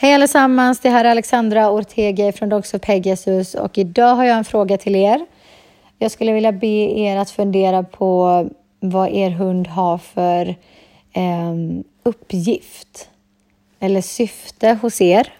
Hej allesammans, det här är Alexandra Ortega från Dogs of Pegasus och idag har jag en fråga till er. Jag skulle vilja be er att fundera på vad er hund har för eh, uppgift eller syfte hos er.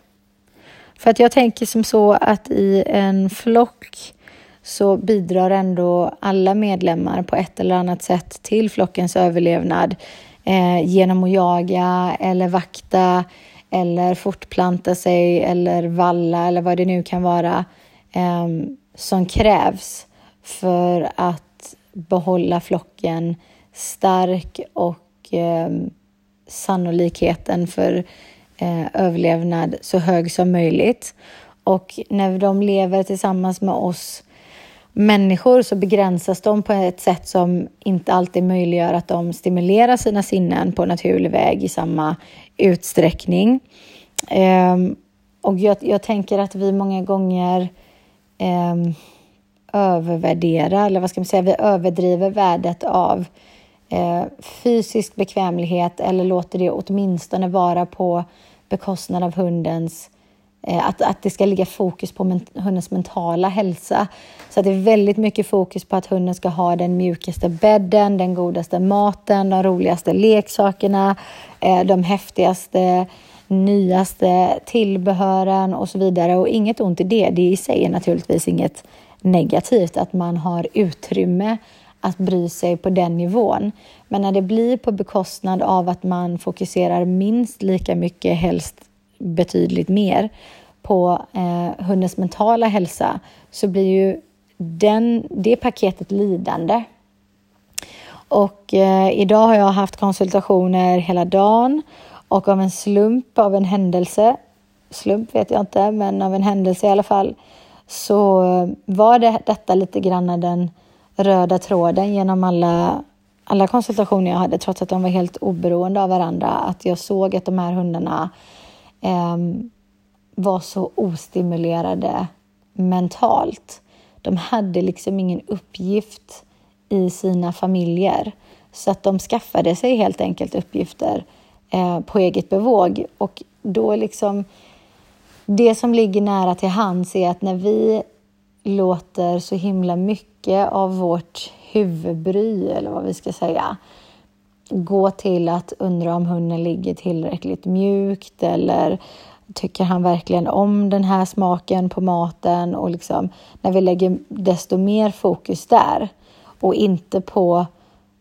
För att jag tänker som så att i en flock så bidrar ändå alla medlemmar på ett eller annat sätt till flockens överlevnad eh, genom att jaga eller vakta eller fortplanta sig eller valla eller vad det nu kan vara eh, som krävs för att behålla flocken stark och eh, sannolikheten för eh, överlevnad så hög som möjligt. Och när de lever tillsammans med oss människor så begränsas de på ett sätt som inte alltid möjliggör att de stimulerar sina sinnen på naturlig väg i samma utsträckning. Um, och jag, jag, tänker att vi många gånger um, övervärderar, eller vad ska man säga, vi överdriver värdet av uh, fysisk bekvämlighet eller låter det åtminstone vara på bekostnad av hundens Eh, Eh, att, att det ska ligga fokus på men, hundens mentala hälsa. Så att det är väldigt mycket fokus på att hunden ska ha den mjukaste bädden, den godaste maten, de roligaste leksakerna, eh, de häftigaste, nyaste tillbehören och så vidare. Och inget ont i det. Det i sig är naturligtvis inget negativt att man har utrymme att bry sig på den nivån. Men när det blir på bekostnad av att man fokuserar minst lika mycket, helst betydligt mer på eh, hundens mentala hälsa så blir ju den, det paketet lidande. Och eh, idag har jag haft konsultationer hela dagen och av en slump, av en händelse, slump vet jag inte, men av en händelse i alla fall, så var det detta lite grann den röda tråden genom alla, alla konsultationer jag hade, trots att de var helt oberoende av varandra, att jag såg att de här hundarna eh, Ehm, var så ostimulerade mentalt. De hade liksom ingen uppgift i sina familjer så att de skaffade sig helt enkelt uppgifter eh, på eget bevåg. Och då liksom det som ligger nära till hands är att när vi låter så himla mycket av vårt huvudbry, eller vad vi ska säga, gå till att undra om hunden ligger tillräckligt mjukt eller tycker han verkligen om den här smaken på maten och liksom när vi lägger desto mer fokus där och inte på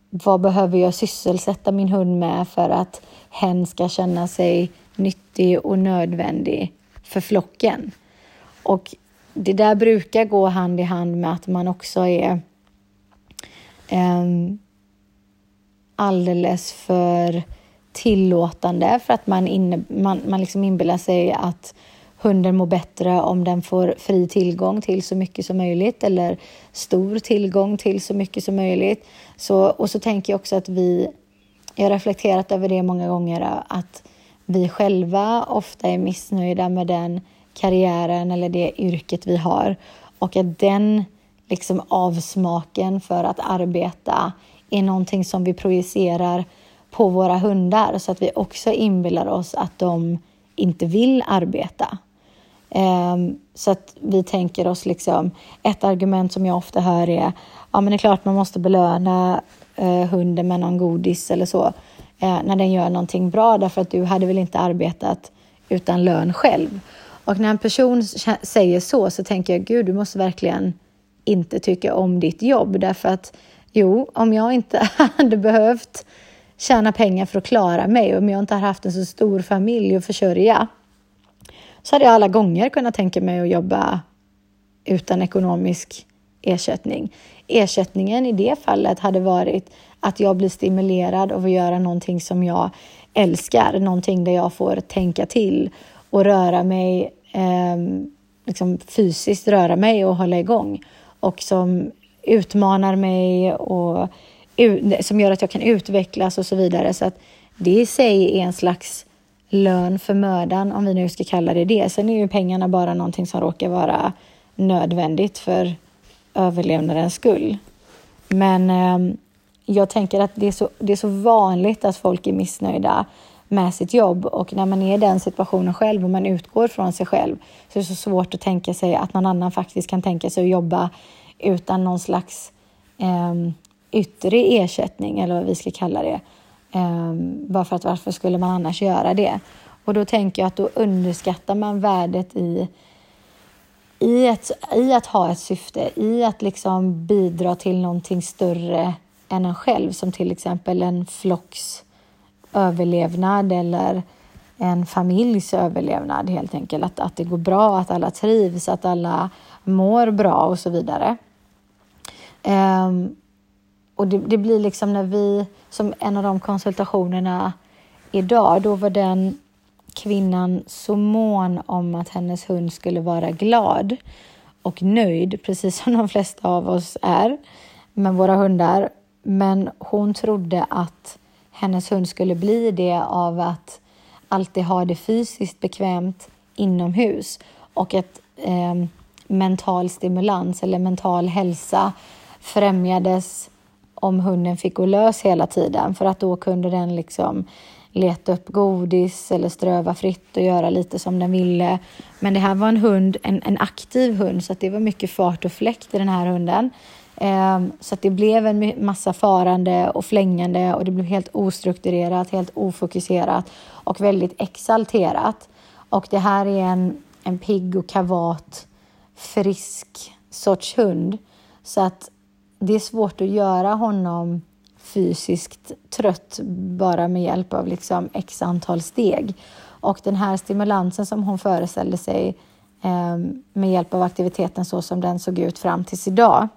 vad behöver jag sysselsätta min hund med för att hen ska känna sig nyttig och nödvändig för flocken. Och det där brukar gå hand i hand med att man också är um, alldeles för tillåtande för att man, inne, man, man liksom inbillar sig att hunden mår bättre om den får fri tillgång till så mycket som möjligt eller stor tillgång till så mycket som möjligt. Så, och så tänker jag också att vi, jag har reflekterat över det många gånger, att vi själva ofta är missnöjda med den karriären eller det yrket vi har och att den liksom avsmaken för att arbeta är någonting som vi projicerar på våra hundar så att vi också inbillar oss att de inte vill arbeta. Um, så att vi tänker oss liksom, ett argument som jag ofta hör är, ja men det är klart man måste belöna uh, hunden med någon godis eller så, uh, när den gör någonting bra därför att du hade väl inte arbetat utan lön själv. Och när en person säger så, så tänker jag, gud du måste verkligen inte tycka om ditt jobb därför att jo, om jag inte hade behövt tjäna pengar för att klara mig och om jag inte hade haft en så stor familj att försörja så hade jag alla gånger kunnat tänka mig att jobba utan ekonomisk ersättning. Ersättningen i det fallet hade varit att jag blir stimulerad av att göra någonting som jag älskar, någonting där jag får tänka till och röra mig, eh, liksom fysiskt röra mig och hålla igång och som utmanar mig och som gör att jag kan utvecklas och så vidare. Så att det i sig är en slags lön för mödan, om vi nu ska kalla det det. Sen är ju pengarna bara någonting som råkar vara nödvändigt för överlevnadens skull. Men eh, jag tänker att det är, så, det är så vanligt att folk är missnöjda med sitt jobb och när man är i den situationen själv och man utgår från sig själv så är det så svårt att tänka sig att någon annan faktiskt kan tänka sig att jobba utan någon slags eh, yttre ersättning eller vad vi ska kalla det. Eh, bara för att varför skulle man annars göra det? Och då tänker jag att då underskattar man värdet i i, ett, i att ha ett syfte, i att liksom bidra till någonting större än en själv, som till exempel en flocks överlevnad eller en familjs överlevnad helt enkelt. Att, att det går bra, att alla trivs, att alla mår bra och så vidare. Um, och det, det, blir liksom när vi, som en av de konsultationerna idag, då var den kvinnan så mån om att hennes hund skulle vara glad och nöjd, precis som de flesta av oss är med våra hundar. Men hon trodde att hennes hund skulle bli det av att alltid ha det fysiskt bekvämt inomhus och att eh, mental stimulans eller mental hälsa främjades om hunden fick gå lös hela tiden för att då kunde den liksom leta upp godis eller ströva fritt och göra lite som den ville. Men det här var en hund, en, en aktiv hund, så att det var mycket fart och fläkt i den här hunden. Um, så att det blev en massa farande och flängande och det blev helt ostrukturerat, helt ofokuserat och väldigt exalterat. Och det här är en, en pigg och kavat, frisk sorts hund. Så att det är svårt att göra honom fysiskt trött bara med hjälp av liksom x antal steg. Och den här stimulansen som hon föreställde sig eh, med hjälp av aktiviteten så som den såg ut fram tills idag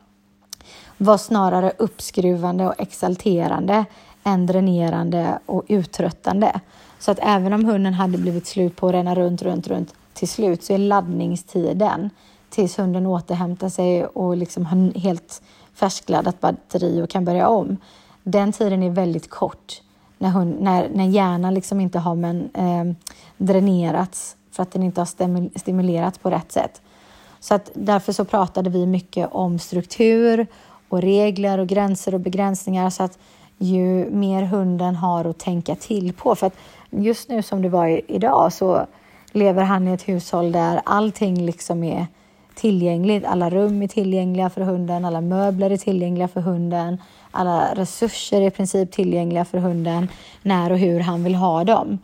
var snarare uppskruvande och exalterande än dränerande och uttröttande. Så att även om hunden hade blivit slut på att ränna runt, runt, runt till slut så är laddningstiden tills hunden återhämtar sig och liksom har helt färskladdat batteri och kan börja om den tiden är väldigt kort när, hon, när, när hjärnan liksom inte har men, eh, dränerats för att den inte har stimulerats på rätt sätt. Så att därför så pratade vi mycket om struktur och regler och gränser och begränsningar så att ju mer hunden har att tänka till på. För att just nu som det var idag så lever han i ett hushåll där allting liksom är tillgängligt. Alla rum är tillgängliga för hunden, alla möbler är tillgängliga för hunden alla resurser är i princip tillgängliga för hunden när och hur han vill ha dem.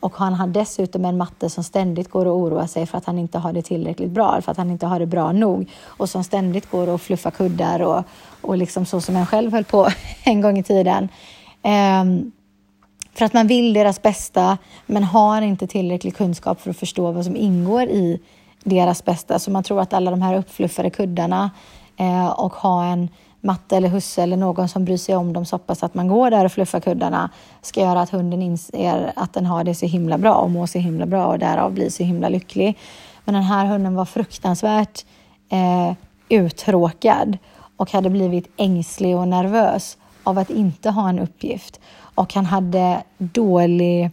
Och han har dessutom en matte som ständigt går och oroar sig för att han inte har det tillräckligt bra, för att han inte har det bra nog. Och som ständigt går och fluffar kuddar och, och liksom så som en själv höll på en gång i tiden. Um, för att man vill deras bästa, men har inte tillräcklig kunskap för att förstå vad som ingår i deras bästa. Så man tror att alla de här uppfluffade kuddarna eh, och ha en matte eller husse eller någon som bryr sig om dem så pass att man går där och fluffar kuddarna ska göra att hunden inser att den har det så himla bra och mår så himla bra och därav blir så himla lycklig. Men den här hunden var fruktansvärt eh, uttråkad och hade blivit ängslig och nervös av att inte ha en uppgift. Och han hade dålig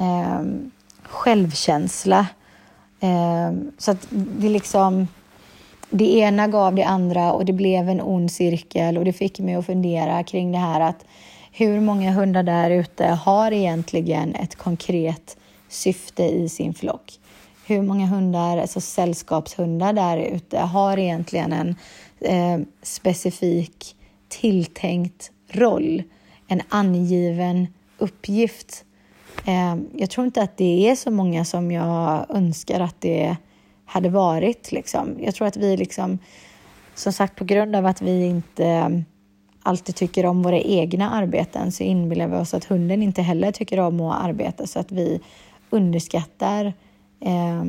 eh, självkänsla. Eh, så att det liksom det ena gav det andra och det blev en ond cirkel och det fick mig att fundera kring det här att hur många hundar där ute har egentligen ett konkret syfte i sin flock? Hur många hundar, alltså sällskapshundar där ute, har egentligen en eh, specifik tilltänkt roll, en angiven uppgift? Ehm, jag tror inte att det är så många som jag önskar att det hade varit. Liksom. Jag tror att vi, liksom, som sagt, på grund av att vi inte alltid tycker om våra egna arbeten så inbillar vi oss att hunden inte heller tycker om att arbeta så att vi underskattar eh,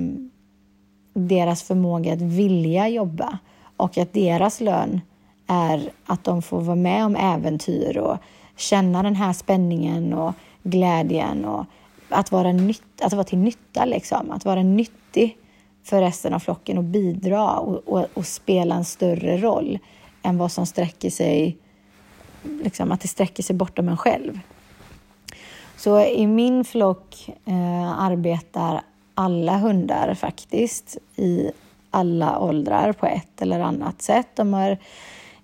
deras förmåga att vilja jobba och att deras lön är att de får vara med om äventyr och känna den här spänningen och glädjen och att vara, nytt, att vara till nytta, liksom. att vara nyttig för resten av flocken och bidra och, och, och, spela en större roll än vad som sträcker sig, liksom att det sträcker sig bortom en själv. Så i min flock eh, arbetar alla hundar faktiskt i alla åldrar på ett eller annat sätt. De har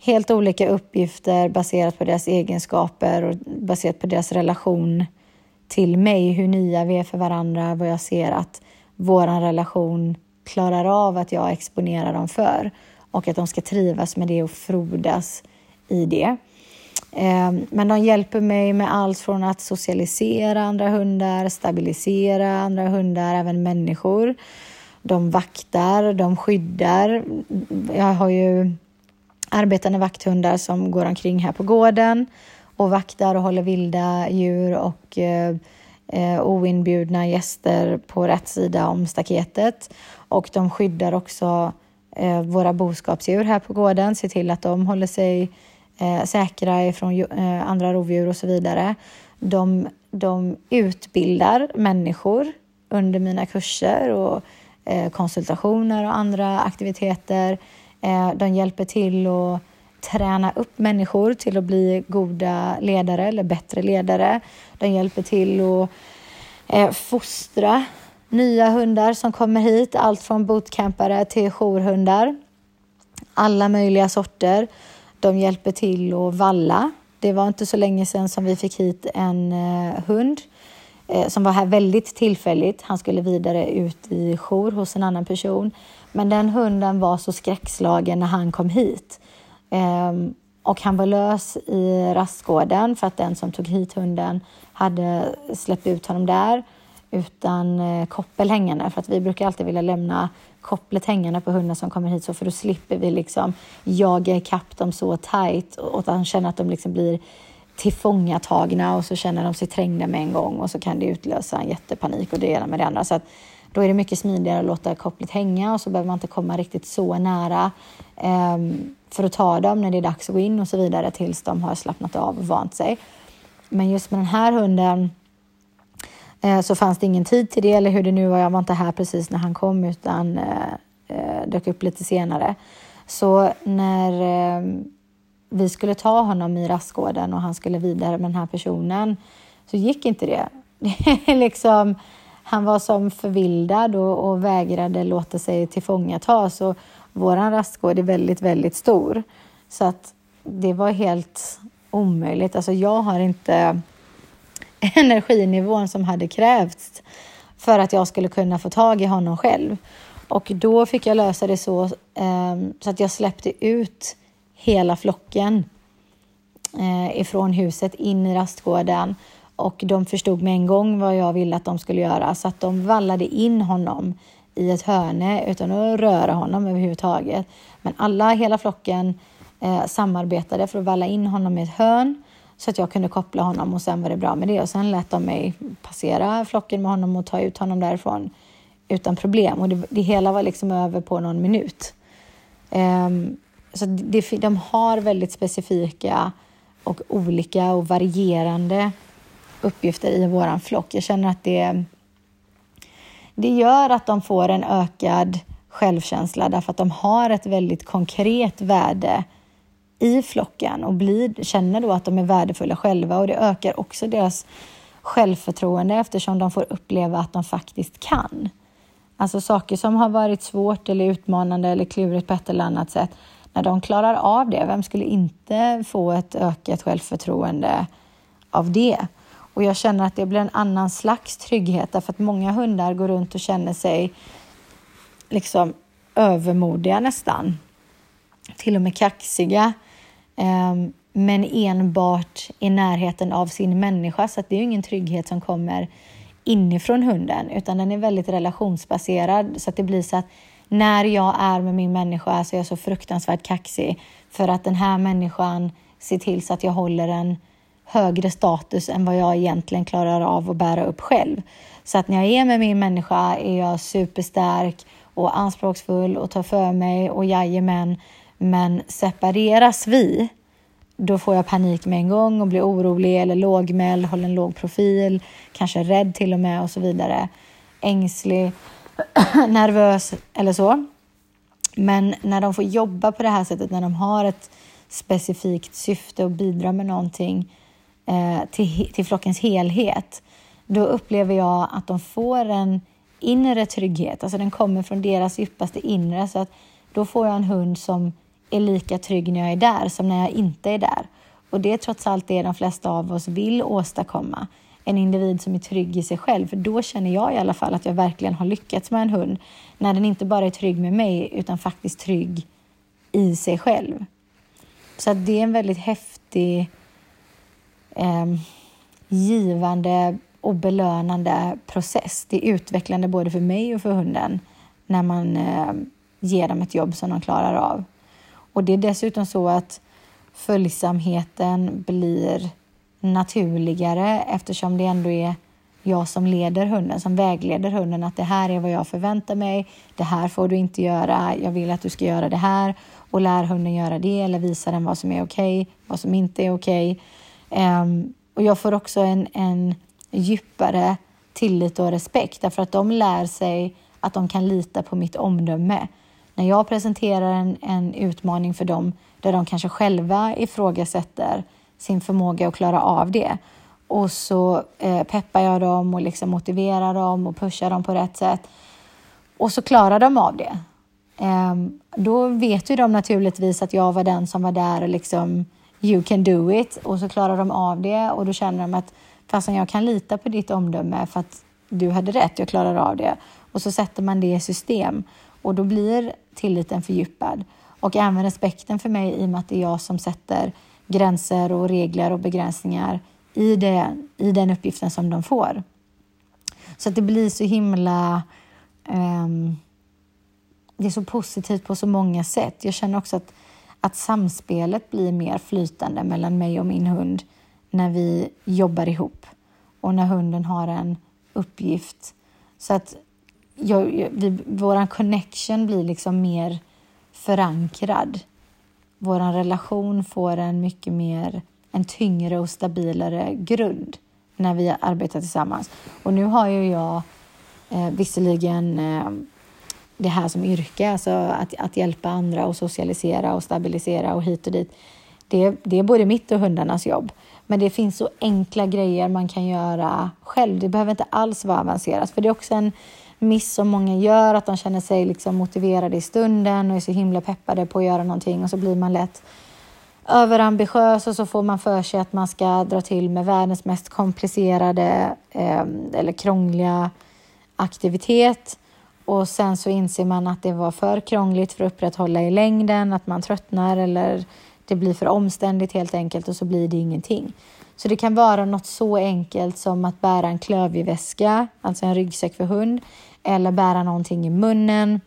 helt olika uppgifter baserat på deras egenskaper och baserat på deras relation till mig hur nya vi är för varandra, vad jag ser att vår relation klarar av att jag exponerar dem för och att de ska trivas med det och frodas i det. Ehm, men de hjälper mig med allt från att socialisera andra hundar, stabilisera andra hundar, även människor. De vaktar, de skyddar. Jag har ju arbetande vakthundar som går omkring här på gården och vaktar och håller vilda djur och eh, eh, oinbjudna gäster på rätt sida om staketet. Och de skyddar också eh, våra boskapsdjur här på gården, ser till att de håller sig eh, säkra ifrån eh, andra rovdjur och så vidare. De, de utbildar människor under mina kurser och eh, konsultationer och andra aktiviteter. Eh, de hjälper till att träna upp människor till att bli goda ledare eller bättre ledare. De hjälper till att eh, fostra nya hundar som kommer hit, allt från bootcampare till jourhundar. Alla möjliga sorter. De hjälper till att valla. Det var inte så länge sedan som vi fick hit en eh, hund som var här väldigt tillfälligt. Han skulle vidare ut i jour hos en annan person. Men den hunden var så skräckslagen när han kom hit. Ehm, och han var lös i rastgården för att den som tog hit hunden hade släppt ut honom där utan eh, koppel hängande för att vi brukar alltid vilja lämna kopplet hängande på hunden som kommer hit så för då slipper vi liksom jaga ikapp dem så tajt och att han känner att de liksom blir tillfångatagna och så känner de sig trängda med en gång och så kan det utlösa en jättepanik och det ena med det andra. Så att då är det mycket smidigare att låta kopplet hänga och så behöver man inte komma riktigt så nära eh, för att ta dem när det är dags att gå in och så vidare tills de har slappnat av och vant sig. Men just med den här hunden eh, så fanns det ingen tid till det eller hur det nu var. Jag var inte här precis när han kom utan eh, eh dök upp lite senare. Så när eh, vi skulle ta honom i rastgården och han skulle vidare med den här personen så gick inte det. liksom, han var som förvildad och, och vägrade låta sig tillfångatas. Och vår rastgård är väldigt, väldigt stor. Så att det var helt omöjligt. Alltså jag har inte energinivån som hade krävts för att jag skulle kunna få tag i honom själv. Och då fick jag lösa det så, eh, så att jag släppte ut hela flocken eh, ifrån huset in i rastgården och de förstod med en gång vad jag ville att de skulle göra så att de vallade in honom i ett hörne utan att röra honom överhuvudtaget. Men alla, hela flocken eh, samarbetade för att valla in honom i ett hörn så att jag kunde koppla honom och sen var det bra med det. Och sen lät de mig passera flocken med honom och ta ut honom därifrån utan problem. Och det, det hela var liksom över på någon minut. Eh, så det, de har väldigt specifika och olika och varierande uppgifter i våran flock. Jag känner att det, det gör att de får en ökad självkänsla därför att de har ett väldigt konkret värde i flocken och blir, känner då att de är värdefulla själva och det ökar också deras självförtroende eftersom de får uppleva att de faktiskt kan. Alltså saker som har varit svårt eller utmanande eller klurigt på ett eller annat sätt. När de klarar av det, vem skulle inte få ett ökat självförtroende av det? Och jag känner att det blir en annan slags trygghet därför att många hundar går runt och känner sig liksom övermodiga nästan. Till och med kaxiga. Ehm, men enbart i närheten av sin människa. Så det är ju ingen trygghet som kommer inifrån hunden utan den är väldigt relationsbaserad. Så att det blir så att när jag är med min människa så är jag så fruktansvärt kaxig för att den här människan ser till så att jag håller en högre status än vad jag egentligen klarar av att bära upp själv. Så att när jag är med min människa är jag superstark och anspråksfull och tar för mig och jajamän. Men separeras vi, då får jag panik med en gång och blir orolig eller lågmäld, håller en låg profil, kanske rädd till och med och så vidare. Ängslig, nervös eller så. Men när de får jobba på det här sättet, när de har ett specifikt syfte och bidra med någonting eh, till, till flockens helhet, då upplever jag att de får en inre trygghet. Alltså den kommer från deras djupaste inre. Så att då får jag en hund som är lika trygg när jag är där som när jag inte är där. Och det är trots allt det de flesta av oss vill åstadkomma. en individ som är trygg i sig själv. För då känner jag i alla fall att jag verkligen har lyckats med en hund. När den inte bara är trygg med mig utan faktiskt trygg i sig själv. Så att det är en väldigt häftig, eh, givande och belönande process. Det är utvecklande både för mig och för hunden när man eh, ger dem ett jobb som de klarar av. Och det är dessutom så att följsamheten blir naturligare eftersom det ändå är jag som leder hunden, som vägleder hunden att det här är vad jag förväntar mig, det här får du inte göra, jag vill att du ska göra det här och lär hunden göra det eller visa den vad som är okej, okay, vad som inte är okej. Okay. Um, och jag får också en, en djupare tillit och respekt därför att de lär sig att de kan lita på mitt omdöme. När jag presenterar en, en utmaning för dem där de kanske själva ifrågasätter sin förmåga att klara av det och så eh, peppar jag dem och liksom motiverar dem och pushar dem på rätt sätt och så klarar de av det. Eh, då vet ju de naturligtvis att jag var den som var där och liksom you can do it och så klarar de av det och då känner de att fastän jag kan lita på ditt omdöme för att du hade rätt, jag klarar av det. Och så sätter man det i system och då blir tilliten fördjupad. Och även respekten för mig i och med att det är jag som sätter gränser och regler och begränsningar i, det, i den uppgiften som de får. Så att det blir så himla... Um, det är så positivt på så många sätt. Jag känner också att, att samspelet blir mer flytande mellan mig och min hund när vi jobbar ihop och när hunden har en uppgift. Så att jag, vår connection blir liksom mer förankrad. Vår relation får en mycket mer, en tyngre och stabilare grund när vi arbetar tillsammans. Och nu har ju jag eh, visserligen eh, det här som yrke, alltså att, att hjälpa andra och socialisera och stabilisera och hit och dit. Det, det är både mitt och hundarnas jobb. Men det finns så enkla grejer man kan göra själv. Det behöver inte alls vara avancerat, för det är också en miss som många gör, att de känner sig liksom motiverade i stunden och är så himla peppade på att göra någonting och så blir man lätt överambitiös och så får man för sig att man ska dra till med världens mest komplicerade eh, eller krångliga aktivitet. Och sen så inser man att det var för krångligt för att upprätthålla i längden, att man tröttnar eller det blir för omständigt helt enkelt och så blir det ingenting. Så det kan vara något så enkelt som att bära en klövjeväska, alltså en ryggsäck för hund, eller bära någonting i munnen.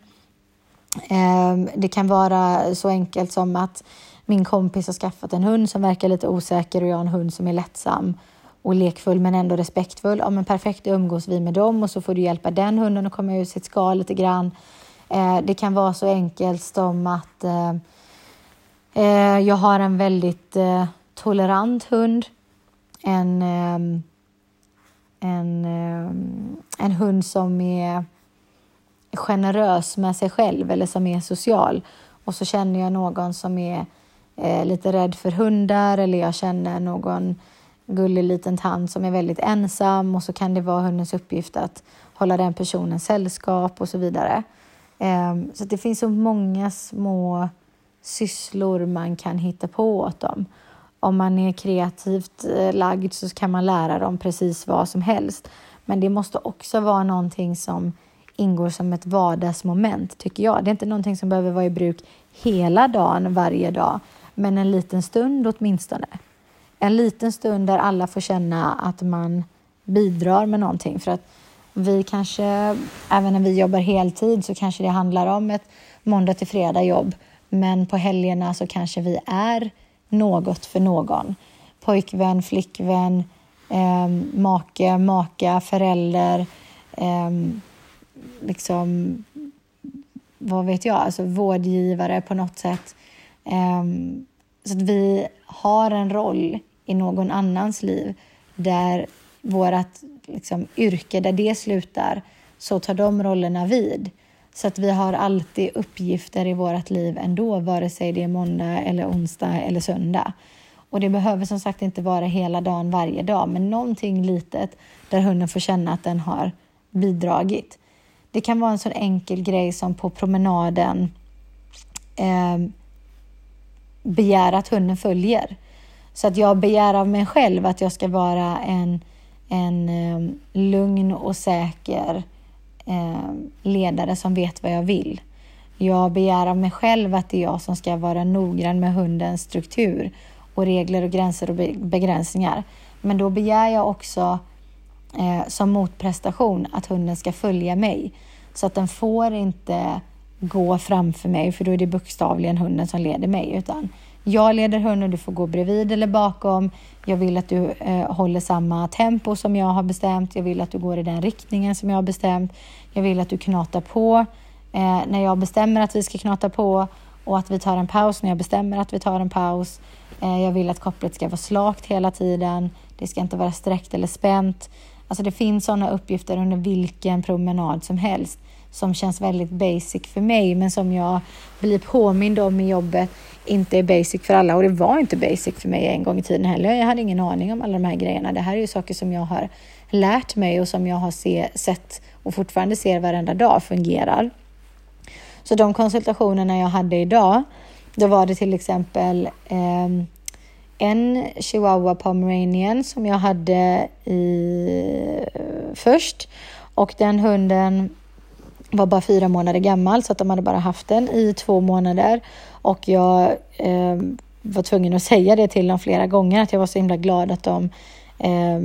Ehm, det kan vara så enkelt som att min kompis har skaffat en hund som verkar lite osäker och jag har en hund som är lättsam och lekfull men ändå respektfull. Ja, men perfekt, då umgås vi med dem och så får du hjälpa den hunden att komma ur sitt skal lite grann. Eh, det kan vara så enkelt som att eh, eh, jag har en väldigt eh, tolerant hund. En ehm, en, eh, en hund som är generös med sig själv eller som är social. Och så känner jag någon som är eh, lite rädd för hundar eller jag känner någon gullig liten tant som är väldigt ensam och så kan det vara hundens uppgift att hålla den personen sällskap och så vidare. Ehm, så det finns så många små sysslor man kan hitta på åt dem om man är kreativt eh, lagd så kan man lära dem precis vad som helst. Men det måste också vara någonting som ingår som ett vardagsmoment, tycker jag. Det är inte någonting som behöver vara i bruk hela dagen, varje dag, men en liten stund åtminstone. En liten stund där alla får känna att man bidrar med någonting. För att vi kanske, även när vi jobbar heltid, så kanske det handlar om ett måndag till fredag jobb. Men på helgerna så kanske vi är något för någon. Pojkvän, flickvän, eh, make, maka, förälder, eh, liksom, vad vet jag, alltså vårdgivare på något sätt. Eh, så att vi har en roll i någon annans liv där vårt liksom, yrke, där det slutar, så tar de rollerna vid. Så att vi har alltid uppgifter i vårt liv ändå, vare sig det är måndag eller onsdag eller söndag. Och det behöver som sagt inte vara hela dagen varje dag, men någonting litet där hunden får känna att den har bidragit. Det kan vara en sån enkel grej som på promenaden eh, begära att hunden följer. Så att jag begär av mig själv att jag ska vara en en um, lugn och säker um, ledare som vet vad jag vill. Jag begär av mig själv att det är jag som ska vara noggrann med hundens struktur och regler och gränser och begränsningar. Men då begär jag också eh, som motprestation att hunden ska följa mig. Så att den får inte gå framför mig, för då är det bokstavligen hunden som leder mig, utan jag leder hunden, du får gå bredvid eller bakom. Jag vill att du eh, håller samma tempo som jag har bestämt. Jag vill att du går i den riktningen som jag har bestämt. Jag vill att du knatar på eh, när jag bestämmer att vi ska knata på och att vi tar en paus när jag bestämmer att vi tar en paus. Eh, jag vill att kopplet ska vara slakt hela tiden. Det ska inte vara sträckt eller spänt. Alltså det finns sådana uppgifter under vilken promenad som helst som känns väldigt basic för mig, men som jag blir påmind om i jobbet inte är basic för alla. Och det var inte basic för mig en gång i tiden heller. Jag hade ingen aning om alla de här grejerna. Det här är ju saker som jag har lärt mig och som jag har se, sett och fortfarande ser varenda dag fungerar. Så de konsultationerna jag hade idag, då var det till exempel eh, en chihuahua pomeranian som jag hade i, eh, först och den hunden var bara fyra månader gammal så att de hade bara haft den i två månader och jag eh, var tvungen att säga det till dem flera gånger att jag var så himla glad att de eh,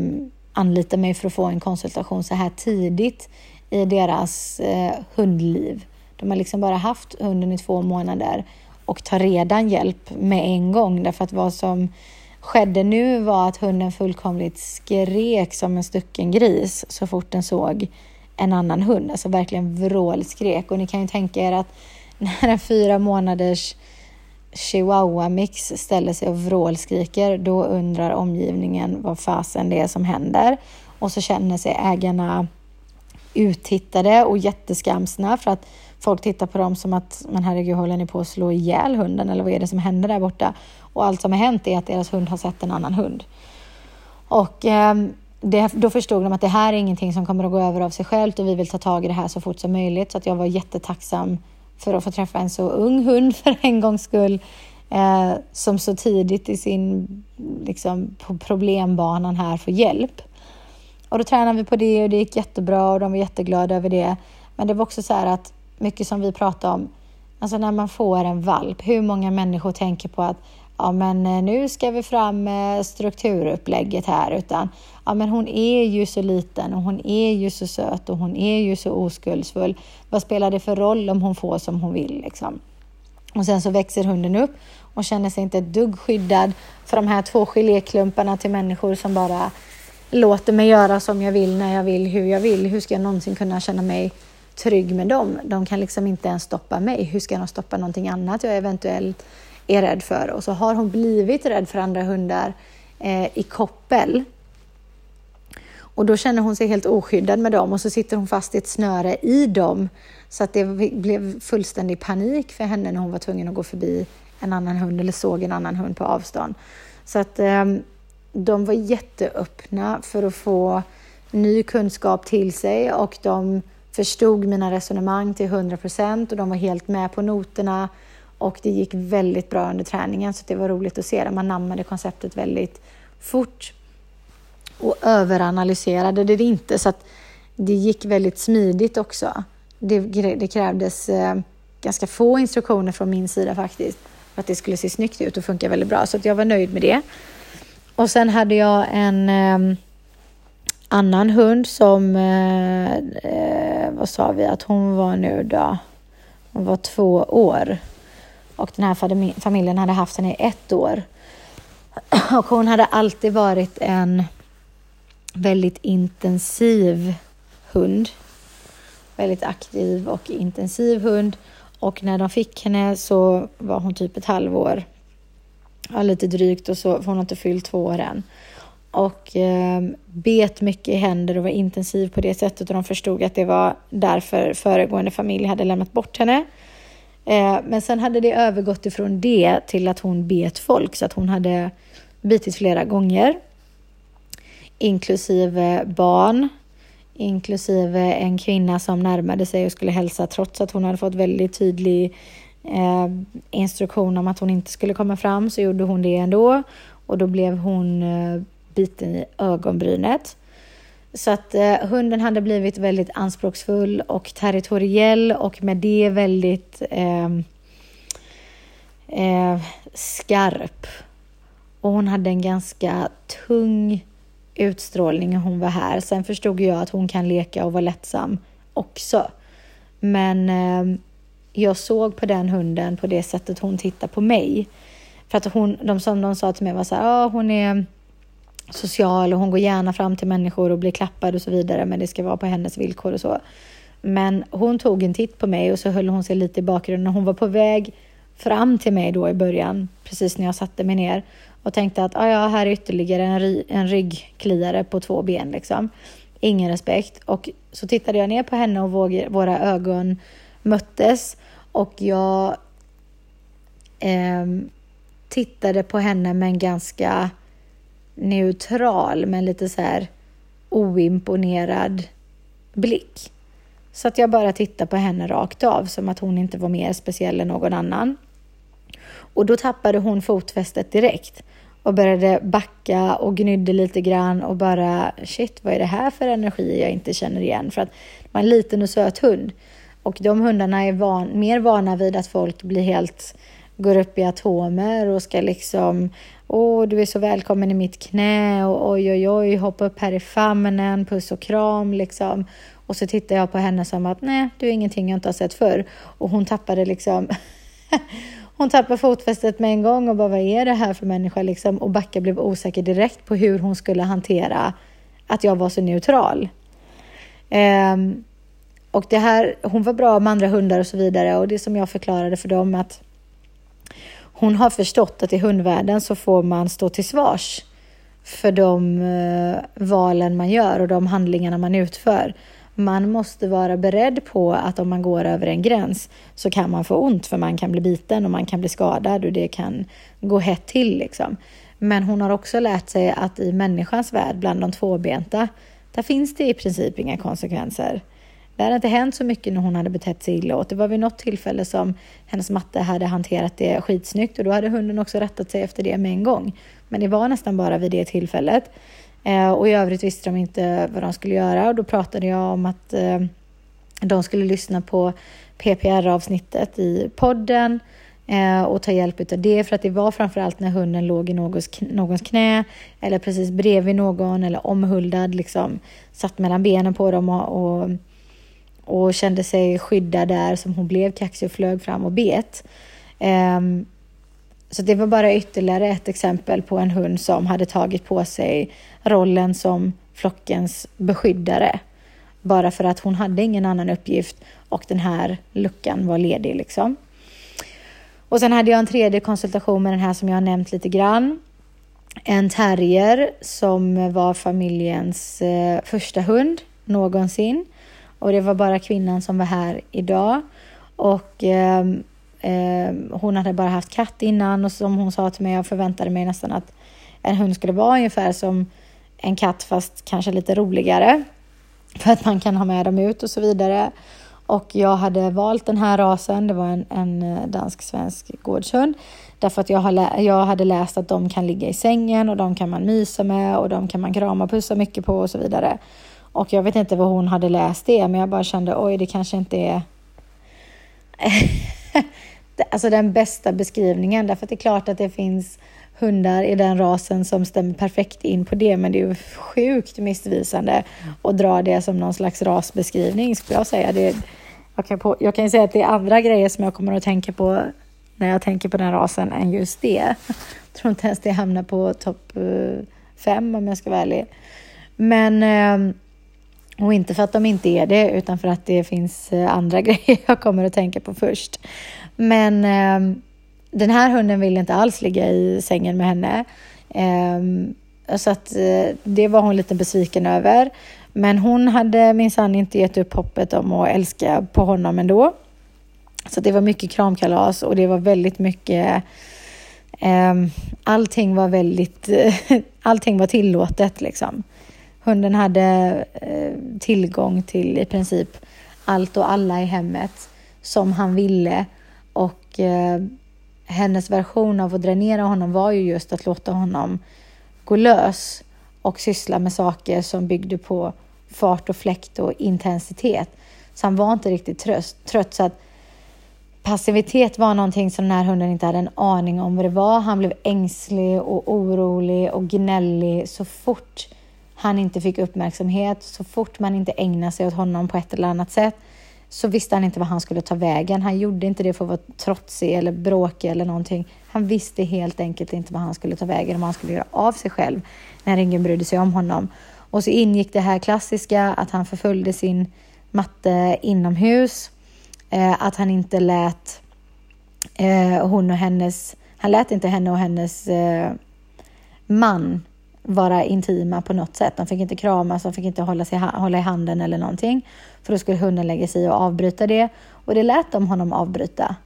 anlitade mig för att få en konsultation så här tidigt i deras eh, hundliv. De har liksom bara haft hunden i två månader och tar redan hjälp med en gång därför att vad som skedde nu var att hunden fullkomligt skrek som en stucken gris så fort den såg en annan hund, alltså verkligen vrålskrek. Och ni kan ju tänka er att när en fyra månaders chihuahua-mix ställer sig och vrålskriker, då undrar omgivningen vad fasen det är som händer. Och så känner sig ägarna uttittade och jätteskamsna för att folk tittar på dem som att, men herregud, håller ni på att slå ihjäl hunden eller vad är det som händer där borta? Och allt som har hänt är att deras hund har sett en annan hund. Och eh, det, då förstod de att det här är ingenting som kommer att gå över av sig självt och vi vill ta tag i det här så fort som möjligt. Så att jag var jättetacksam för att få träffa en så ung hund för en gångs skull. Eh, som så tidigt i sin liksom, på problembanan här får hjälp. Och då tränade vi på det och det gick jättebra och de var jätteglada över det. Men det var också så här att mycket som vi pratade om, alltså när man får en valp, hur många människor tänker på att ja men eh, nu ska vi fram med strukturupplägget här, utan ja men hon är ju så liten och hon är ju så söt och hon är ju så oskuldsfull. Vad spelar det för roll om hon får som hon vill liksom? Och sen så växer hunden upp och känner sig inte ett dugg skyddad för de här två geléklumparna till människor som bara låter mig göra som jag vill, när jag vill, hur jag vill. Hur ska jag någonsin kunna känna mig trygg med dem? De kan liksom inte ens stoppa mig. Hur ska de stoppa någonting annat jag eventuellt är rädd för. Och så har hon blivit rädd för andra hundar eh, i koppel. Och då känner hon sig helt oskyddad med dem och så sitter hon fast i ett snöre i dem. Så att det blev fullständig panik för henne när hon var tvungen att gå förbi en annan hund eller såg en annan hund på avstånd. Så att eh, de var jätteöppna för att få ny kunskap till sig och de förstod mina resonemang till 100 procent och de var helt med på noterna och det gick väldigt bra under träningen så det var roligt att se det. Man nammade konceptet väldigt fort och överanalyserade det inte så att det gick väldigt smidigt också. Det, det krävdes eh, ganska få instruktioner från min sida faktiskt för att det skulle se snyggt ut och funka väldigt bra så att jag var nöjd med det. Och sen hade jag en eh, annan hund som, eh, eh, vad sa vi att hon var nu då? Hon var två år och den här familjen hade haft henne i ett år. Och hon hade alltid varit en väldigt intensiv hund. Väldigt aktiv och intensiv hund. Och när de fick henne så var hon typ ett halvår. Ja, lite drygt och så, för hon har inte fyllt två år än. Och eh, bet mycket i händer och var intensiv på det sättet och de förstod att det var därför föregående familj hade lämnat bort henne. Eh, men sen hade det övergått ifrån det till att hon bet folk så att hon hade bitit flera gånger. Inklusive barn, inklusive en kvinna som närmade sig och skulle hälsa trots att hon hade fått väldigt tydlig eh, instruktion om att hon inte skulle komma fram så gjorde hon det ändå och då blev hon eh, biten i ögonbrynet så att eh, hunden hade blivit väldigt anspråksfull och territoriell och med det väldigt eh, eh, skarp. Och hon hade en ganska tung utstrålning när hon var här. Sen förstod jag att hon kan leka och vara lättsam också. Men eh, jag såg på den hunden på det sättet hon tittar på mig. För att hon, de som de sa till mig var så här, ah, hon är social och hon går gärna fram till människor och blir klappad och så vidare, men det ska vara på hennes villkor och så. Men hon tog en titt på mig och så höll hon sig lite i bakgrunden. Hon var på väg fram till mig då i början, precis när jag satte mig ner och tänkte att ah, ja, här är ytterligare en, en ryggkliare på två ben liksom. Ingen respekt. Och så tittade jag ner på henne och våra ögon möttes och jag eh, tittade på henne med en ganska neutral men lite så här oimponerad blick. Så att jag bara tittade på henne rakt av som att hon inte var mer speciell än någon annan. Och då tappade hon fotfästet direkt och började backa och gnydde lite grann och bara shit, vad är det här för energi jag inte känner igen? För att det var en liten och söt hund. Och de hundarna är van, mer vana vid att folk blir helt, går upp i atomer och ska liksom, åh, du är så välkommen i mitt knä och oj, oj, oj, hoppa upp här i famnen, puss och kram liksom. Och så tittar jag på henne som att nej, du är ingenting jag inte har sett förr. Och hon tappade liksom Hon tappade fotfästet med en gång och bara vad är det här för människa liksom? Och Backa blev osäker direkt på hur hon skulle hantera att jag var så neutral. Um, och det här, hon var bra med andra hundar och så vidare och det som jag förklarade för dem att hon har förstått att i hundvärlden så får man stå till svars för de uh, valen man gör och de handlingarna man utför. Man måste vara beredd på att om man går över en gräns så kan man få ont för man kan bli biten och man kan bli skadad och det kan gå hett till liksom. Men hon har också lärt sig att i människans värld, bland de tvåbenta, där finns det i princip inga konsekvenser. Det hade inte hänt så mycket när hon hade betett sig illa åt. Det var vid något tillfälle som hennes matte hade hanterat det skitsnyggt och då hade hunden också rättat sig efter det med en gång. Men det var nästan bara vid det tillfället. Eh, och i övrigt visste de inte vad de skulle göra och då pratade jag om att eh, de skulle lyssna på PPR-avsnittet i podden eh, och ta hjälp av det för att det var framförallt när hunden låg i någons, någons knä eller precis bredvid någon eller omhuldad, liksom satt mellan benen på dem och, och, och kände sig skyddad där som hon blev kaxig och flög fram och bet. Um, så det var bara ytterligare ett exempel på en hund som hade tagit på sig rollen som flockens beskyddare. Bara för att hon hade ingen annan uppgift och den här luckan var ledig liksom. Och sen hade jag en tredje konsultation med den här som jag har nämnt lite grann. En terrier som var familjens eh, första hund någonsin. Och det var bara kvinnan som var här idag. Och eh, Eh, hon hade bara haft katt innan och som hon sa till mig, jag förväntade mig nästan att en hund skulle vara ungefär som en katt fast kanske lite roligare. För att man kan ha med dem ut och så vidare. Och jag hade valt den här rasen, det var en, en eh, dansk-svensk gårdshund. Därför att jag, har jag hade läst att de kan ligga i sängen och de kan man mysa med och de kan man krama och pussa mycket på och så vidare. Och jag vet inte vad hon hade läst det, men jag bara kände oj, det kanske inte är alltså den bästa beskrivningen. Därför att det är klart att det finns hundar i den rasen som stämmer perfekt in på det, men det är ju sjukt missvisande att dra det som någon slags rasbeskrivning, skulle jag säga. Det, jag, kan på, jag kan säga att det är andra grejer som jag kommer att tänka på när jag tänker på den rasen än just det. Jag tror inte ens det hamnar på topp eh, fem om jag ska vara ärlig. Men ehm, och inte för att de inte är det, utan för att det finns eh, andra grejer jag kommer att tänka på först. Men eh, den här hunden ville inte alls ligga i sängen med henne. Eh, så att eh, det var hon lite besviken över. Men hon hade minsann inte gett upp hoppet om att älska på honom ändå. Så det var mycket kramkalas och det var väldigt mycket ehm, allting var väldigt, allting var tillåtet liksom. Hunden hade eh, tillgång till i princip allt och alla i hemmet som han ville och eh, hennes version av att dränera honom var ju just att låta honom gå lös och syssla med saker som byggde på fart och fläkt och intensitet. Så han var inte riktigt tröst, trött. Så att passivitet var någonting som den här hunden inte hade en aning om vad det var. Han blev ängslig och orolig och gnällig så fort han inte fick uppmärksamhet, så fort man inte ägnade sig åt honom på ett eller annat sätt så visste han inte vad han skulle ta vägen. Han gjorde inte det för att vara trotsig eller bråkig eller någonting. Han visste helt enkelt inte vad han skulle ta vägen, om han skulle göra av sig själv när ingen brydde sig om honom. Och så ingick det här klassiska att han förföljde sin matte inomhus, eh, att han inte lät eh, hon och hennes, han lät inte henne och hennes eh, man vara intima på något sätt. De fick inte kramas, de fick inte hålla, sig, hålla i handen eller någonting. För då skulle hunden lägga sig i och avbryta det. Och det lät de honom avbryta.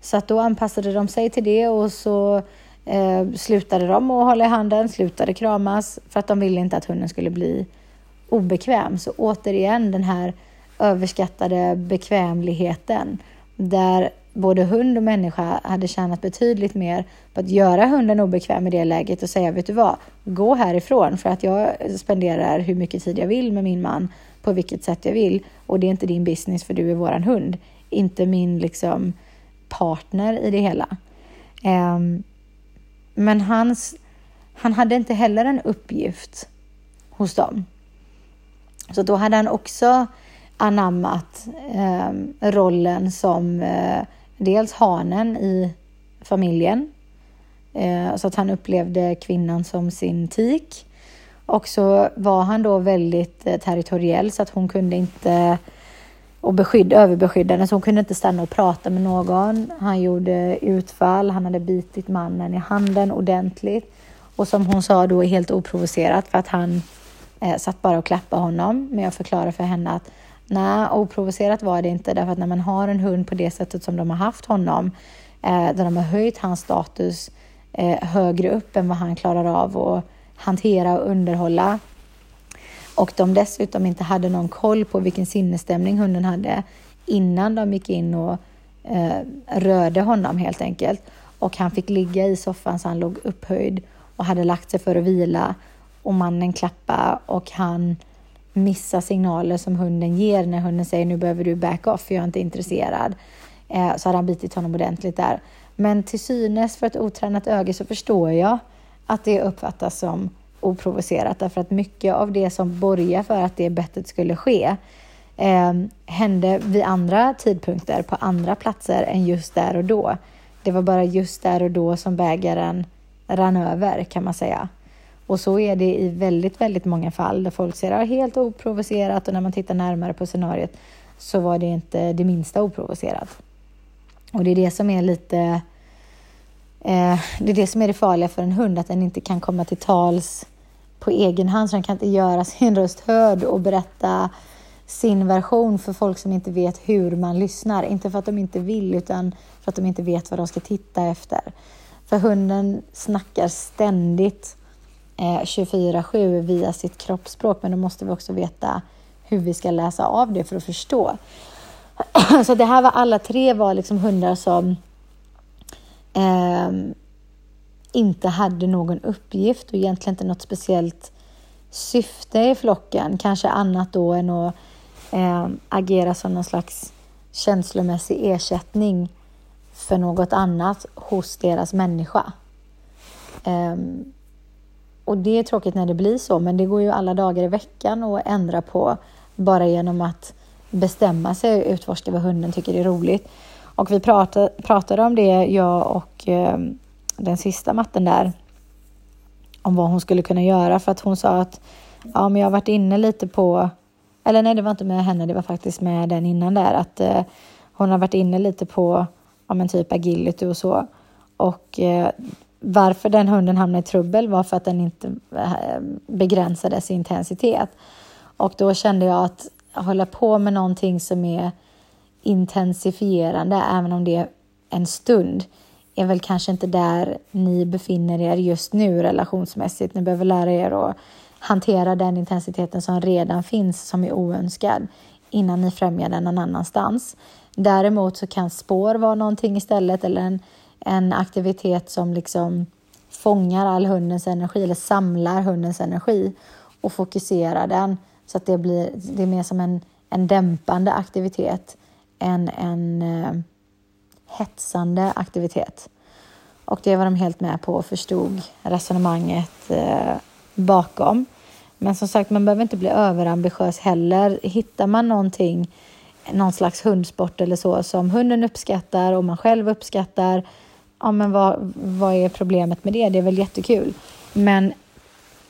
Så att då anpassade de sig till det och så eh, slutade de att hålla i handen, slutade kramas för att de ville inte att hunden skulle bli obekväm. Så återigen den här överskattade bekvämligheten där både hund och människa hade tjänat betydligt mer på att göra hunden obekväm i det läget och säga, vet du vad, gå härifrån för att jag spenderar hur mycket tid jag vill med min man på vilket sätt jag vill och det är inte din business för du är våran hund, inte min liksom partner i det hela. Um, men hans, han hade inte heller en uppgift hos dem. Så då hade han också anammat eh, rollen som eh, dels hanen i familjen, eh, så att han upplevde kvinnan som sin tik. Och så var han då väldigt eh, territoriell så att hon kunde inte och beskydd, överbeskyddande så hon kunde inte stanna och prata med någon. Han gjorde utfall, han hade bitit mannen i handen ordentligt och som hon sa då helt oprovocerat för att han eh, satt bara och klappade honom. Men jag förklarade för henne att Nej, oprovocerat var det inte därför att när man har en hund på det sättet som de har haft honom, eh, där de har höjt hans status eh, högre upp än vad han klarar av att hantera och underhålla och de dessutom inte hade någon koll på vilken sinnesstämning hunden hade innan de gick in och eh, rörde honom helt enkelt. Och han fick ligga i soffan så han låg upphöjd och hade lagt sig för att vila och mannen klappa och han missa signaler som hunden ger när hunden säger nu behöver du back off, för jag är inte intresserad. Eh, så hade han bitit honom ordentligt där. Men till synes för ett otränat öga så förstår jag att det uppfattas som oprovocerat därför att mycket av det som borgar för att det bettet skulle ske eh, hände vid andra tidpunkter på andra platser än just där och då. Det var bara just där och då som bägaren rann över kan man säga. Och så är det i väldigt, väldigt många fall där folk säger helt oprovocerat och när man tittar närmare på scenariot så var det inte det minsta oprovocerat. Och det är det som är lite eh, det är det som är det farliga för en hund, att den inte kan komma till tals på egen hand, så den kan inte göra sin röst hörd och berätta sin version för folk som inte vet hur man lyssnar. Inte för att de inte vill, utan för att de inte vet vad de ska titta efter. För hunden snackar ständigt Eh, 24-7 via sitt kroppsspråk, men då måste vi också veta hur vi ska läsa av det för att förstå. Så det här var alla tre var liksom hundar som eh, inte hade någon uppgift och egentligen inte något speciellt syfte i flocken, kanske annat då än att eh, agera som någon slags känslomässig ersättning för något annat hos deras människa. Eh, och det är tråkigt när det blir så, men det går ju alla dagar i veckan att ändra på bara genom att bestämma sig och utforska vad hunden tycker är roligt. Och vi pratade, pratade om det, jag och eh, den sista matten där, om vad hon skulle kunna göra för att hon sa att ja, men jag har varit inne lite på, eller nej, det var inte med henne, det var faktiskt med den innan där, att eh, hon har varit inne lite på, ja men typ agility och så. Och eh, varför den hunden hamnade i trubbel var för att den inte eh, begränsades i intensitet. Och då kände jag att hålla på med någonting som är intensifierande, även om det är en stund, är väl kanske inte där ni befinner er just nu relationsmässigt. Ni behöver lära er att hantera den intensiteten som redan finns som är oönskad innan ni främjar den någon annanstans. Däremot så kan spår vara någonting istället eller en en aktivitet som liksom fångar all hundens energi eller samlar hundens energi och fokuserar den Så att det, blir, det är mer som en, en dämpande aktivitet än en eh, hetsande aktivitet. Och det var de helt med på och förstod resonemanget eh, bakom. Men som sagt, man behöver inte bli överambitiös heller. Hittar man någonting, någon slags hundsport eller så som hunden uppskattar och man själv uppskattar, ja men vad, vad är problemet med det? Det är väl jättekul. Men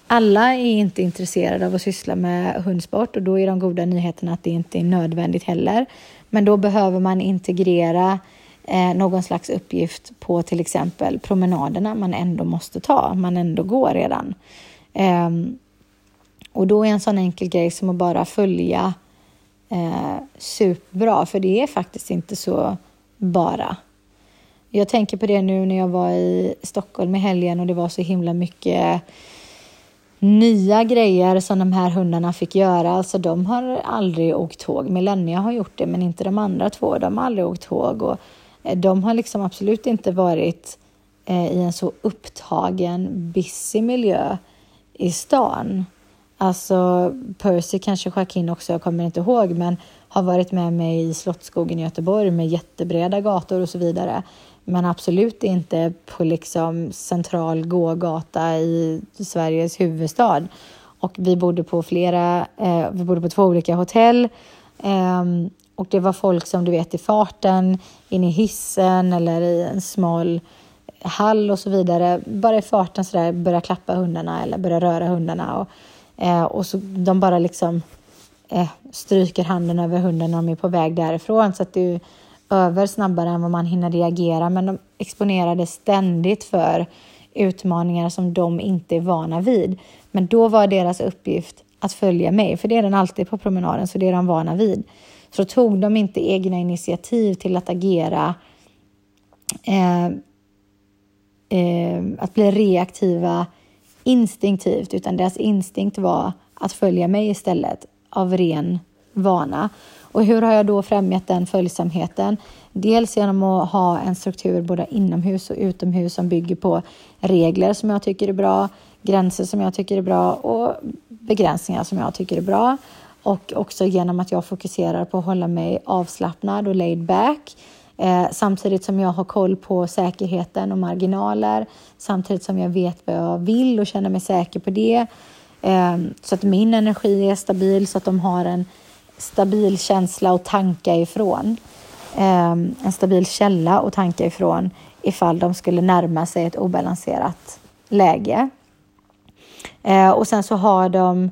alla är inte intresserade av att syssla med hundsport och då är de goda nyheterna att det inte är nödvändigt heller. Men då behöver man integrera eh, någon slags uppgift på till exempel promenaderna man ändå måste ta, man ändå går redan. Eh, och då är en sån enkel grej som att bara följa eh, superbra, för det är faktiskt inte så bara. Jag tänker på det nu när jag var i Stockholm i helgen och det var så himla mycket nya grejer som de här hundarna fick göra. Alltså de har aldrig åkt tåg. Millennia har gjort det, men inte de andra två. De har aldrig åkt tåg och eh, de har liksom absolut inte varit eh, i en så upptagen, busy miljö i stan. Alltså Percy, kanske Joaquin också, jag kommer inte ihåg, men har varit med mig i Slottsskogen i Göteborg med jättebreda gator och så vidare. Men absolut inte på liksom central gågata i Sveriges huvudstad. Och vi bodde på flera, eh, vi bodde på två olika hotell. Eh, och det var folk som du vet i farten, in i hissen eller i en smal hall och så vidare. Bara i farten sådär börja klappa hundarna eller börja röra hundarna. Och, eh, och så de bara liksom eh, stryker handen över hunden när de är på väg därifrån. Så att du över snabbare än vad man hinner reagera. Men de exponerades ständigt för utmaningar som de inte är vana vid. Men då var deras uppgift att följa mig, för det är den alltid på promenaden, så det är de vana vid. Så tog de inte egna initiativ till att agera, eh, eh, att bli reaktiva instinktivt, utan deras instinkt var att följa mig istället av ren vana. Och hur har jag då främjat den följsamheten? Dels genom att ha en struktur både inomhus och utomhus som bygger på regler som jag tycker är bra, gränser som jag tycker är bra och begränsningar som jag tycker är bra. Och också genom att jag fokuserar på att hålla mig avslappnad och laid back. Eh, samtidigt som jag har koll på säkerheten och marginaler. Samtidigt som jag vet vad jag vill och känner mig säker på det. Eh, så att min energi är stabil, så att de har en stabil känsla att tanka ifrån. Eh, en stabil källa att tanka ifrån ifall de skulle närma sig ett obalanserat läge. Eh, och sen så har de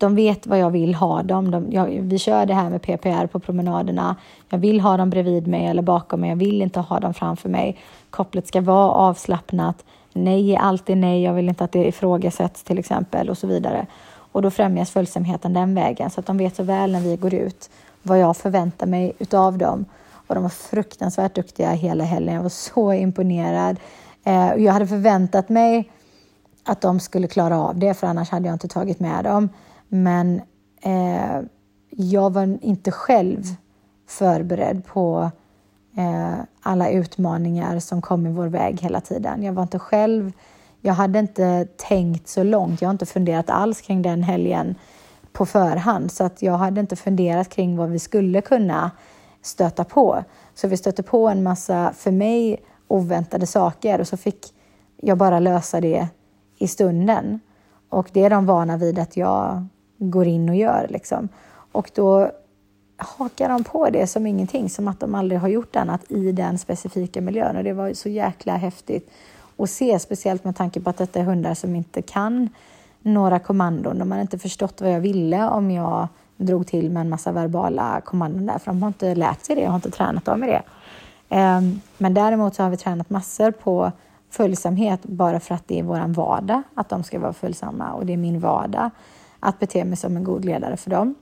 de vet vad jag vill ha dem. De, jag, vi kör det här med PPR på promenaderna. Jag vill ha dem bredvid mig eller bakom mig. Jag vill inte ha dem framför mig. Kopplet ska vara avslappnat. Nej är alltid nej. Jag vill inte att det ifrågasätts till exempel och så vidare. Och då främjas följsamheten den vägen så att de vet så väl när vi går ut vad jag förväntar mig utav dem. Och de var fruktansvärt duktiga hela helgen. Jag var så imponerad. Eh, jag hade förväntat mig att de skulle klara av det, för annars hade jag inte tagit med dem. Men eh, jag var inte själv förberedd på eh, alla utmaningar som kom i vår väg hela tiden. Jag var inte själv jag hade inte tänkt så långt. Jag har inte funderat alls kring den helgen på förhand, så att jag hade inte funderat kring vad vi skulle kunna stöta på. Så vi stötte på en massa, för mig, oväntade saker och så fick jag bara lösa det i stunden. Och det är de vana vid att jag går in och gör. Liksom. Och då hakar de på det som ingenting, som att de aldrig har gjort annat i den specifika miljön. Och det var så jäkla häftigt att se, speciellt med tanke på att detta är hundar som inte kan några kommandon. De har inte förstått vad jag ville om jag drog till med en massa verbala kommandon där, för de har inte lärt sig det, jag har inte tränat dem i det. Ehm, men däremot så har vi tränat massor på följsamhet bara för att det är vår vardag att de ska vara följsamma och det är min vardag att bete mig som en god ledare för dem.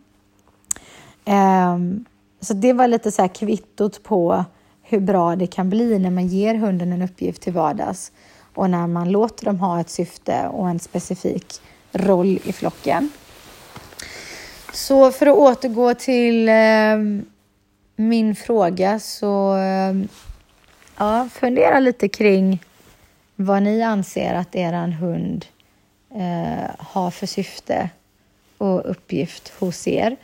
Ehm, så det var lite så här kvittot på hur bra det kan bli när man ger hunden en uppgift till vardags och när man låter dem ha ett syfte och en specifik roll i flocken. Så för att återgå till eh, min fråga så eh, ja, fundera lite kring vad ni anser att er hund eh, har för syfte och uppgift hos er.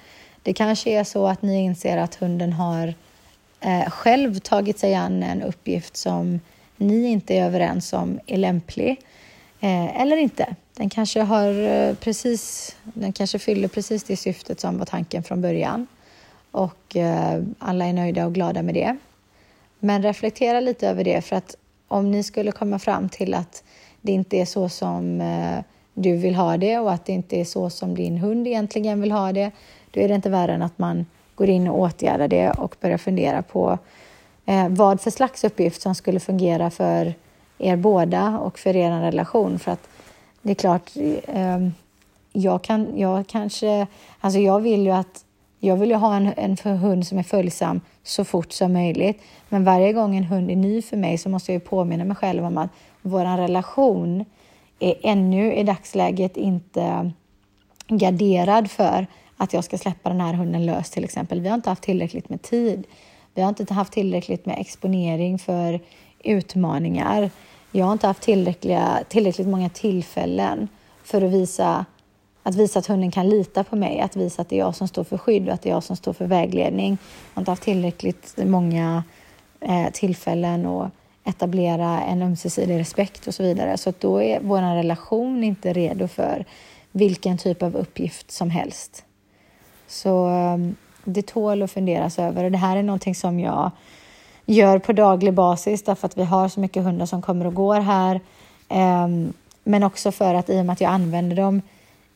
Det kanske är så att ni inser att hunden har eh, själv tagit sig an en uppgift som ni inte är överens om är lämplig eh, eller inte. Den kanske, har eh, precis, den kanske fyller precis det syftet som var tanken från början och eh, alla är nöjda och glada med det. Men reflektera lite över det för att om ni skulle komma fram till att det inte är så som eh, du vill ha det och att det inte är så som din hund egentligen vill ha det, då är det inte värre än att man går in och åtgärdar det och börjar fundera på eh, vad för slags uppgift som skulle fungera för er båda och för er relation. För att det är klart, eh, jag, kan, jag kanske, alltså jag vill ju att jag vill ju ha en, en hund som är följsam så fort som möjligt. Men varje gång en hund är ny för mig så måste jag påminna mig själv om att vår relation är ännu i dagsläget inte garderad för att jag ska släppa den här hunden lös till exempel. Vi har inte haft tillräckligt med tid. Vi har inte haft tillräckligt med exponering för utmaningar. Jag har inte haft tillräckliga, tillräckligt många tillfällen för att visa att visa att hunden kan lita på mig, att visa att det är jag som står för skydd och att det är jag som står för vägledning. Jag har inte haft tillräckligt många eh, tillfällen att etablera en ömsesidig respekt och så vidare. Så då är vår relation inte redo för vilken typ av uppgift som helst. Så ehm, det tål att funderas över och det här är någonting som jag gör på daglig basis därför att vi har så mycket hundar som kommer och går här. Ehm, men också för att i och med att jag använder dem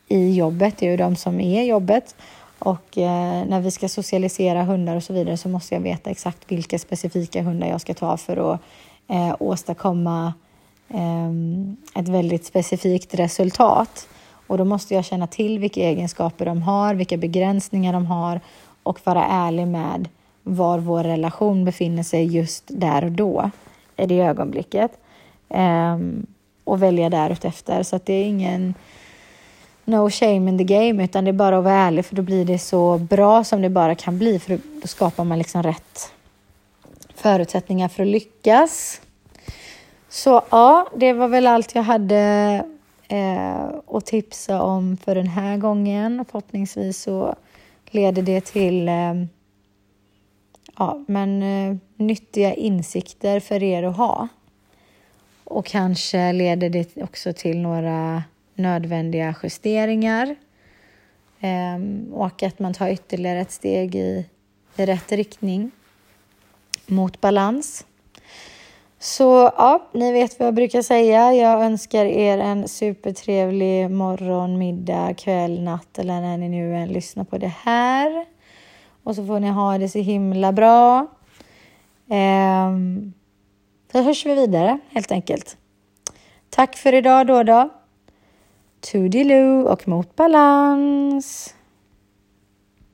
i jobbet, det är ju de som är jobbet och eh, när vi ska socialisera hundar och så vidare så måste jag veta exakt vilka specifika hundar jag ska ta för att eh, åstadkomma ehm, ett väldigt specifikt resultat. Och då måste jag känna till vilka egenskaper de har, vilka begränsningar de har och vara ärlig med var vår relation befinner sig just där och då, i det ögonblicket. Um, och välja därefter. Så att det är ingen no shame in the game, utan det är bara att vara ärlig för då blir det så bra som det bara kan bli, för då skapar man liksom rätt förutsättningar för att lyckas. Så ja, det var väl allt jag hade eh, tipsa om för den här gången. Förhoppningsvis så leder det till eh, ja, men, eh, nyttiga insikter för er att ha. Och kanske leder det också till några nödvändiga justeringar eh, och att man tar ytterligare ett steg i, i rätt riktning mot balans. Så ja, ni vet vad jag brukar säga. Jag önskar er en supertrevlig morgon, middag, kväll, natt eller när ni nu än lyssnar på det här. Och så får ni ha det så himla bra. Då så hörs vi vidare helt enkelt. Tack för idag då då. Toodiloo och mot balans.